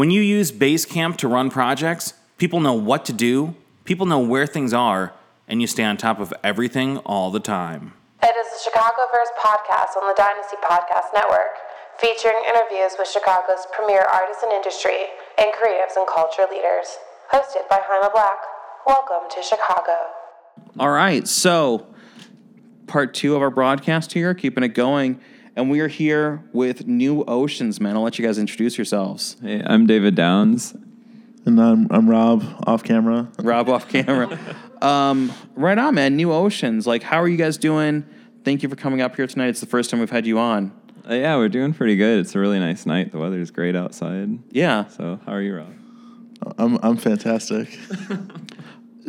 When you use Basecamp to run projects, people know what to do, people know where things are, and you stay on top of everything all the time. It is the Chicago Chicagoverse podcast on the Dynasty Podcast Network, featuring interviews with Chicago's premier artists and industry and creatives and culture leaders. Hosted by Jaime Black. Welcome to Chicago. All right, so part two of our broadcast here, keeping it going. And we are here with New Oceans, man. I'll let you guys introduce yourselves. Hey, I'm David Downs. And I'm, I'm Rob off camera. Rob off camera. um, right on, man. New Oceans. Like, how are you guys doing? Thank you for coming up here tonight. It's the first time we've had you on. Uh, yeah, we're doing pretty good. It's a really nice night. The weather's great outside. Yeah. So, how are you, Rob? I'm, I'm fantastic.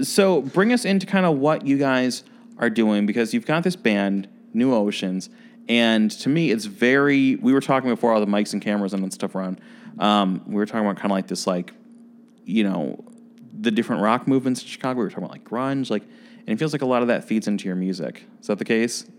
So, bring us into kind of what you guys are doing because you've got this band, New Oceans, and to me, it's very. We were talking before all the mics and cameras and stuff around. Um, we were talking about kind of like this, like, you know, the different rock movements in Chicago. We were talking about like grunge, like, and it feels like a lot of that feeds into your music. Is that the case?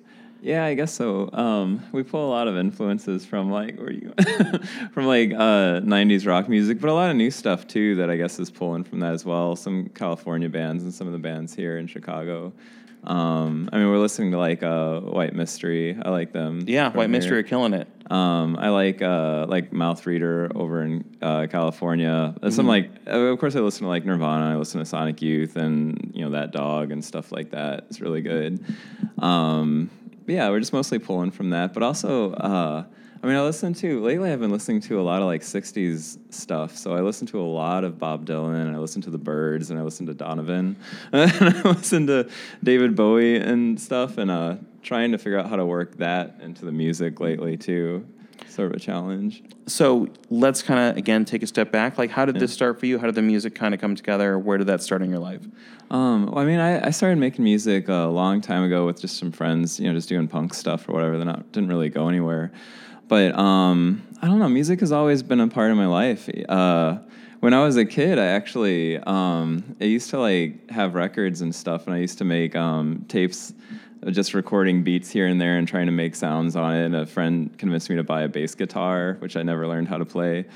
Yeah, I guess so. Um, we pull a lot of influences from like where you from like uh, '90s rock music, but a lot of new stuff too that I guess is pulling from that as well. Some California bands and some of the bands here in Chicago. Um, I mean, we're listening to like uh, White Mystery. I like them. Yeah, White Mystery are killing it. Um, I like uh, like Mouth Reader over in uh, California. Mm-hmm. Some like, uh, of course, I listen to like Nirvana. I listen to Sonic Youth and you know that dog and stuff like that. It's really good. Um, yeah, we're just mostly pulling from that, but also. Uh, I mean, I listen to lately. I've been listening to a lot of like '60s stuff. So I listen to a lot of Bob Dylan, and I listen to the Byrds, and I listen to Donovan, and I listen to David Bowie and stuff, and uh, trying to figure out how to work that into the music lately too. Sort of a challenge. So let's kind of again take a step back. Like, how did this start for you? How did the music kind of come together? Where did that start in your life? Um, well, I mean, I, I started making music a long time ago with just some friends, you know, just doing punk stuff or whatever. That not didn't really go anywhere. But um, I don't know. Music has always been a part of my life. Uh, when I was a kid, I actually um, I used to like have records and stuff, and I used to make um, tapes, just recording beats here and there and trying to make sounds on it. A friend convinced me to buy a bass guitar, which I never learned how to play,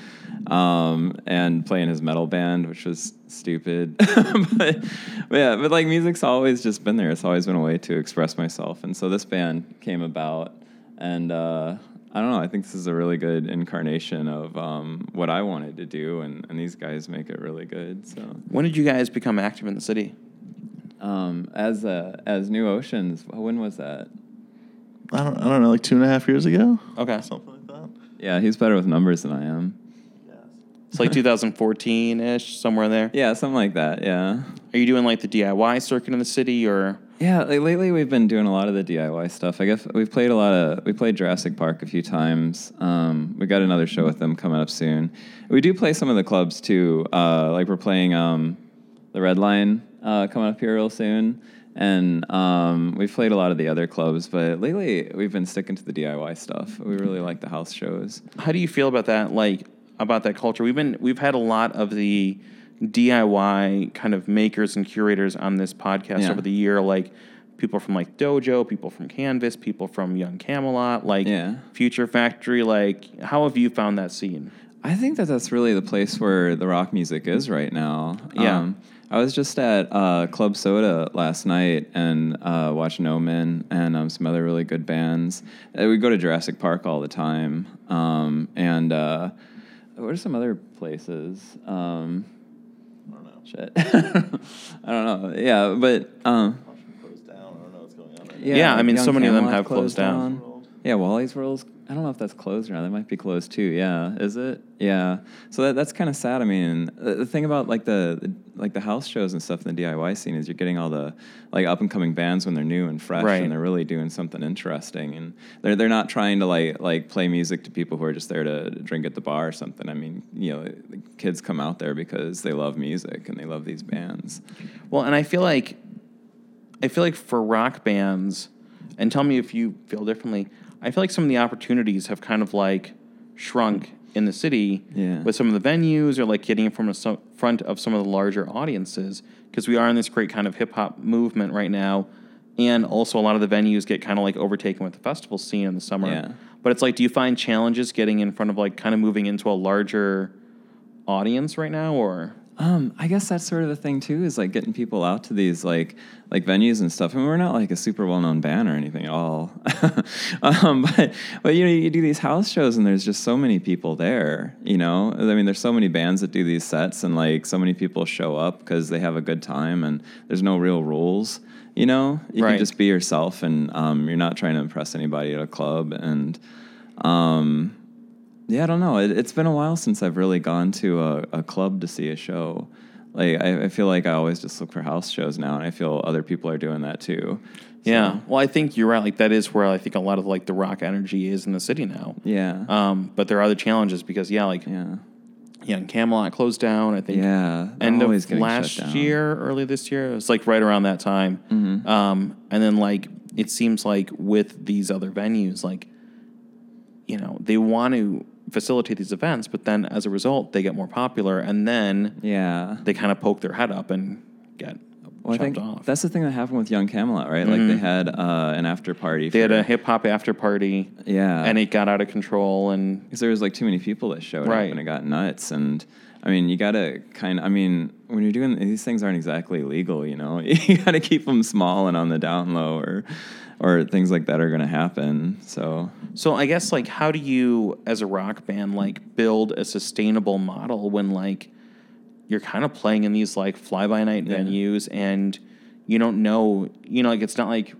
um, and play in his metal band, which was stupid. but, but yeah, but like music's always just been there. It's always been a way to express myself, and so this band came about, and. Uh, I don't know. I think this is a really good incarnation of um, what I wanted to do, and, and these guys make it really good. So, When did you guys become active in the city? Um, as uh, as New Oceans, when was that? I don't, I don't know, like two and a half years ago? Okay, Something like that. Yeah, he's better with numbers than I am. it's like 2014 ish, somewhere in there. Yeah, something like that. Yeah, Are you doing like the DIY circuit in the city, or yeah. Like, lately, we've been doing a lot of the DIY stuff. I guess we've played a lot of. We played Jurassic Park a few times. Um, we got another show with them coming up soon. We do play some of the clubs too. Uh, like we're playing um, the Red Line uh, coming up here real soon. And um, we've played a lot of the other clubs, but lately we've been sticking to the DIY stuff. We really like the house shows. how do you feel about that? Like about that culture? We've been we've had a lot of the DIY kind of makers and curators on this podcast Yeah. over the year, like people from like Dojo, people from Canvas, people from Young Camelot, like Yeah. Future Factory. Like, how have you found that scene? I think that that's really the place where the rock music is right now. Yeah. Um, I was just at uh, Club Soda last night and uh, watched Omen and um, some other really good bands. Uh, we go to Jurassic Park all the time. Um, and uh, what are some other places? Um, I don't know. shit. I don't know. Yeah, but um, Closed down. I don't know what's going on right Yeah, I mean, Young so many of them have closed down. Yeah, Wally's World's. I don't know if that's closed or not. That might be closed too. Yeah, is it? Yeah. So that, that's kind of sad. I mean, the, the thing about like the, the like the house shows and stuff in the DIY scene is you're getting all the like up and coming bands when they're new and fresh Right. and they're really doing something interesting and they're they're not trying to like like play music to people who are just there to drink at the bar or something. I mean, you know, the kids come out there because they love music and they love these bands. Well, and I feel like I feel like for rock bands, and tell me if you feel differently. I feel like some of the opportunities have kind of like shrunk in the city Yeah. with some of the venues or like getting in front of some, front of some of the larger audiences because we are in this great kind of hip hop movement right now, and also a lot of the venues get kind of like overtaken with the festival scene in the summer. Yeah. But it's like, do you find challenges getting in front of like kind of moving into a larger audience right now, or Um, I guess that's sort of the thing too, is like getting people out to these like like venues and stuff. I mean, we're not like a super well known band or anything at all. um, but but you know, you do these house shows and there's just so many people there. You know, I mean, there's so many bands that do these sets and like so many people show up because they have a good time and there's no real rules. You know, you Right. can just be yourself and um, you're not trying to impress anybody at a club and. Um, yeah, I don't know. It, it's been a while since I've really gone to a, a club to see a show. Like I, I feel like I always just look for house shows now, and I feel other people are doing that too. yeah. Well, I think you're right. Like that is where I think a lot of like the rock energy is in the city now. Yeah. Um, but there are other challenges because yeah, like yeah. Young Camelot closed down. I think Yeah. end of last. Mm-hmm. year, early this year. It was like right around that time. Um, and then like it seems like with these other venues, like you know they want to facilitate these events, but then as a result, they get more popular, and then Yeah. they kind of poke their head up and get Well, I think off. that's the thing that happened with Young Camelot, right? Like they had uh, an after party. they had a hip hop after party, Yeah. and it got out of control, and because there was like too many people that showed Right. up and it got nuts and i mean you gotta kind of i mean when you're doing these things aren't exactly legal you know you gotta keep them small and on the down low or or things like that are gonna happen so So I guess like how do you as a rock band like build a sustainable model when like you're kind of playing in these like fly by night Yeah. venues and you don't know you know like it's not like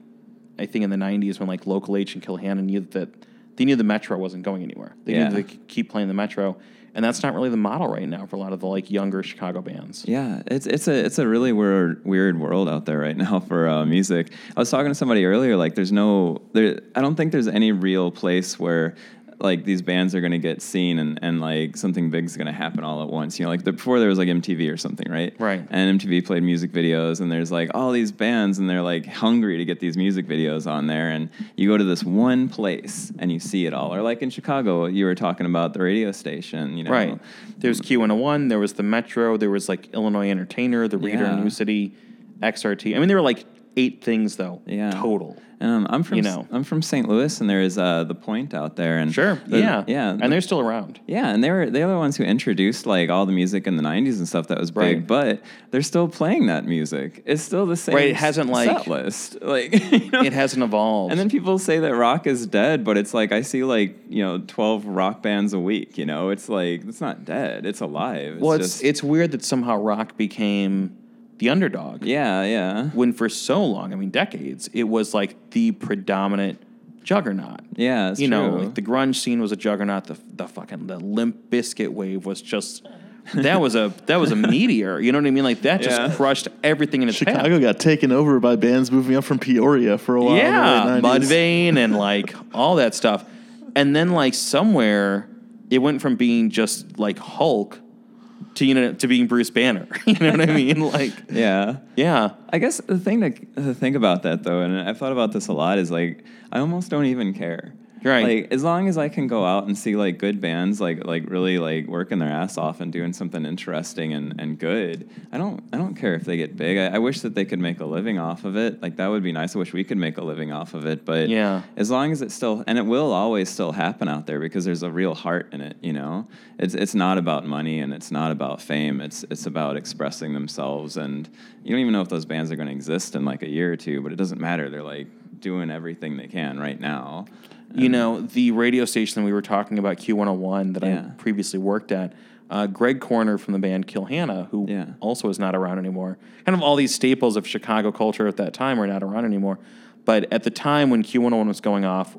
I think in the 90s when like local H and Kill Hannah knew that they knew the metro wasn't going anywhere. They Yeah. knew they could keep playing the metro and that's not really the model right now for a lot of the like younger Chicago bands. yeah it's it's a it's a really weird weird world out there right now for uh, music i was talking to somebody earlier like there's no there i don't think there's any real place where like these bands are going to get seen and, and like something big's going to happen all at once you know like the, before there was like mtv or something right Right. and MTV played music videos, and there's like all these bands, and they're like hungry to get these music videos on there. And you go to this one place and you see it all. Or like in Chicago, you were talking about the radio station, you know, Right. There's Q101, there was the Metro, there was like Illinois Entertainer, the Reader, Yeah. New City, XRT. I mean, there were like eight things though. Yeah. Total. Um, I'm from You know. I'm from St. Louis, and there's uh, the Point out there, and Sure. the- yeah. yeah, And they're still around. Yeah, and they were they were the ones who introduced like all the music in the '90s and stuff that was big. Right. But they're still playing that music. It's still the same. Right, it hasn't, like- set list. Like you know? It hasn't evolved. And then people say that rock is dead, but it's like I see like you know twelve rock bands a week. You know, it's like it's not dead; it's alive. It's well, it's just, it's weird that somehow rock became the underdog. yeah, yeah, When for so long, I mean decades, it was like the predominant juggernaut. yeah. It's you know, true. like the grunge scene was a juggernaut. The the fucking the Limp Bizkit wave was just that was a that was a meteor. You know what I mean? Like that just Yeah. crushed everything in its path. Chicago got taken over by bands moving up from Peoria for a while. in the Yeah, Mudvayne and like all that stuff, and then like somewhere it went from being just like Hulk to you know to being Bruce Banner. you know what I mean? Like yeah. yeah, I guess the thing to, to think about that though, and I've thought about this a lot, is like I almost don't even care. Right. Like as long as I can go out and see like good bands, like like really like working their ass off and doing something interesting and, and good. I don't I don't care if they get big. I, I wish that they could make a living off of it. Like that would be nice. I wish we could make a living off of it. But Yeah. as long as it still and it will always still happen out there because there's a real heart in it. You know, it's it's not about money and it's not about fame. It's it's about expressing themselves and you don't even know if those bands are going to exist in like a year or two. But it doesn't matter. They're like doing everything they can right now. you know the radio station we were talking about Q101 that Yeah. I previously worked at. Uh, Greg Corner from the band Kill Hannah, who Yeah. also is not around anymore. Kind of all these staples of Chicago culture at that time are not around anymore. But at the time when Q101 was going off,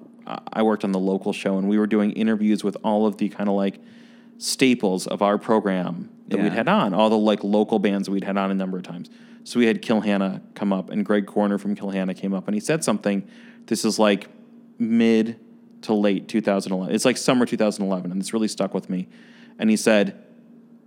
I worked on the local show and we were doing interviews with all of the kind of like staples of our program that we'd Yeah. had on, all the like local bands we'd had on a number of times. So we had Kill Hannah come up, and Greg Corner from Kill Hannah came up, and he said something. This is like mid to late 2011. It's like summer 2011, and it's really stuck with me. And he said,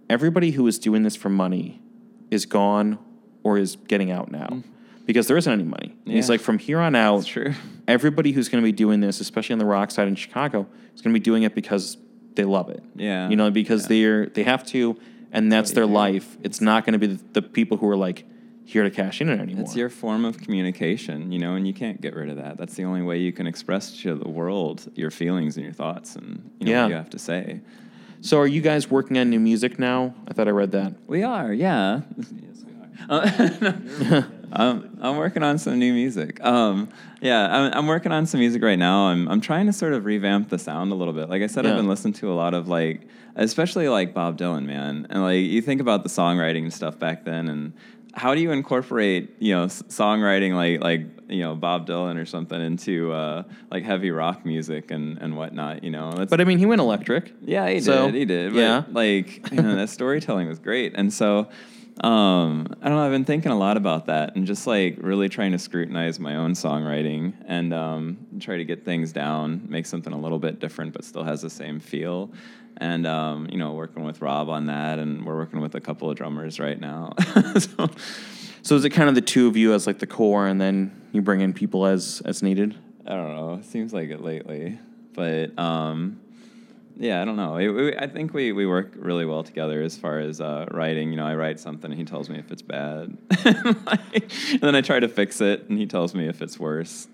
"Everybody who is doing this for money is gone or is getting out now." Because there isn't any money. And He's Mm. Like, from here on out, true. everybody who's going to be doing this, especially on the rock side in Chicago, is going to be doing it because they love it. Yeah. you know, because they're they have to, and that's their do. life. It's not going to be the, the people who are like here to cash in it anymore. It's your form of communication, you know, and you can't get rid of that. That's the only way you can express to the world your feelings and your thoughts and you know Yeah. what you have to say. So are you guys working on new music now? I thought I read that. We are, yeah. yes, we are. Uh, um, I'm working on some new music. Um, yeah, I'm, I'm working on some music right now. I'm, I'm trying to sort of revamp the sound a little bit. Like I said, Yeah. I've been listening to a lot of like, especially like Bob Dylan, man. And like you think about the songwriting and stuff back then, and how do you incorporate you know s- songwriting like like you know Bob Dylan or something into uh, like heavy rock music and and whatnot? You know, that's But I mean, he went electric. yeah, he So, did. He did. But yeah. like you know, that storytelling was great, and so um, I don't know. I've been thinking a lot about that, and just like really trying to scrutinize my own songwriting and um, try to get things down, make something a little bit different, but still has the same feel. And um, you know, working with Rob on that, and we're working with a couple of drummers right now. so, So is it kind of the two of you as like the core, and then you bring in people as as needed? I don't know. It seems like it lately, but um, yeah, I don't know. It, we, I think we, we work really well together as far as uh, writing. You know, I write something, and he tells me if it's bad, Like, and then I try to fix it, and he tells me if it's worse.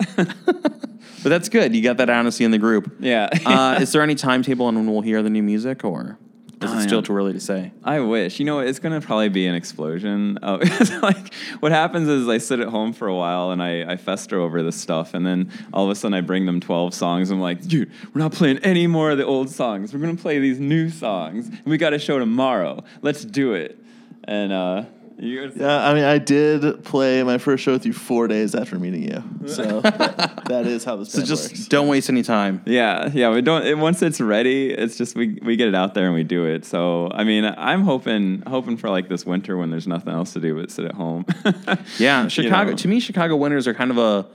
But that's good. You got that honesty in the group. yeah. uh, is there any timetable on when we'll hear the new music, or is Oh, it still too early to say? I wish. You know, it's gonna probably be an explosion. Uh, like what happens is I sit at home for a while and I, I fester over this stuff, and then all of a sudden I bring them twelve songs. I'm like, dude, we're not playing any more of the old songs. We're gonna play these new songs, and we got a show tomorrow. Let's do it. And uh, Yeah, I mean, I did play my first show with you four days after meeting you. So that, that is how this So just works. don't waste any time. Yeah, yeah. We don't. It, once it's ready, it's just we, we get it out there and we do it. So I mean, I'm hoping hoping for like this winter when there's nothing else to do but sit at home. Yeah, You Chicago. know? To me, Chicago winters are kind of a,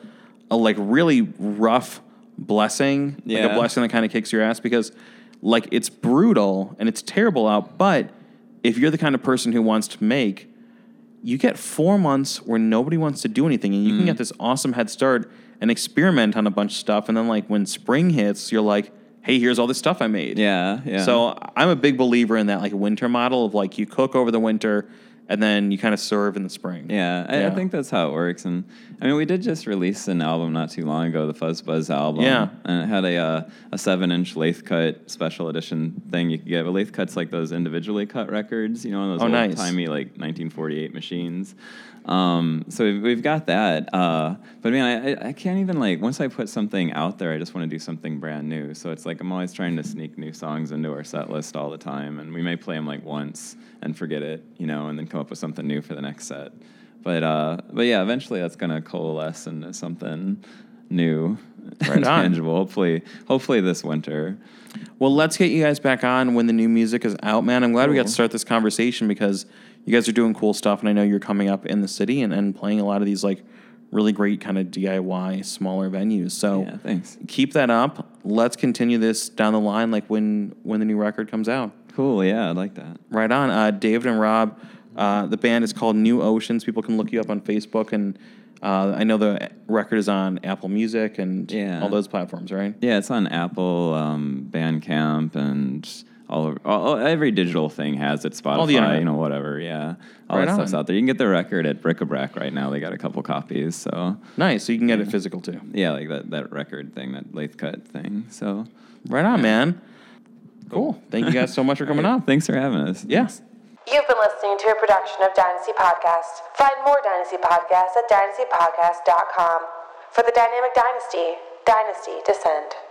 a like really rough blessing. like Yeah. a blessing that kind of kicks your ass because, like, it's brutal and it's terrible out. But if you're the kind of person who wants to make, you get four months where nobody wants to do anything, and you Mm. can get this awesome head start and experiment on a bunch of stuff. And then, like, when spring hits, you're like, "Hey, here's all this stuff I made." yeah, yeah. So I'm a big believer in that like winter model of like you cook over the winter and then you kind of serve in the spring. Yeah, I, I think that's how it works. And I mean, we did just release an album not too long ago, the Fuzz Buzz album. Yeah. and it had a uh, a seven inch lathe cut special edition thing you could get. But lathe cuts like those individually cut records, you know, on those Oh, old nice. timey like 1948 machines. Um, so we've, we've got that. Uh, but man, I, I- I can't even like once I put something out there, I just want to do something brand new. So it's like I'm always trying to sneak new songs into our set list all the time, and we may play them like once and forget it, you know, and then come up with something new for the next set. But uh, but yeah, eventually that's gonna coalesce into something new, Right tangible. Hopefully, hopefully this winter. Well, let's get you guys back on when the new music is out, man. I'm glad we got to start this conversation because you guys are doing cool stuff, and I know you're coming up in the city and, and playing a lot of these like really great kind of DIY smaller venues. So Yeah, thanks. keep that up. Let's continue this down the line, like when when the new record comes out. Cool. Yeah, I like that. Right on. Uh, David and Rob, uh, the band is called New Oceans. People can look you up on Facebook, and uh, I know the record is on Apple Music and Yeah. all those platforms, right? Yeah, it's on Apple, um, Bandcamp, and all, over, all, every digital thing has it. Spotify, you know, whatever. Yeah, all Right that stuff's on. out there. You can get the record at Bric-a-Brac right now. They got a couple copies. So Nice. So you can get it physical too. yeah, like that that record thing, that lathe cut thing. So Right on, man. Cool. Thank you guys so much for coming on. thanks for having us. Yeah. You've been listening to a production of Dynasty Podcast. Find more Dynasty Podcasts at dynastypodcast.com. For the Dynamic Dynasty, Dynasty Descend.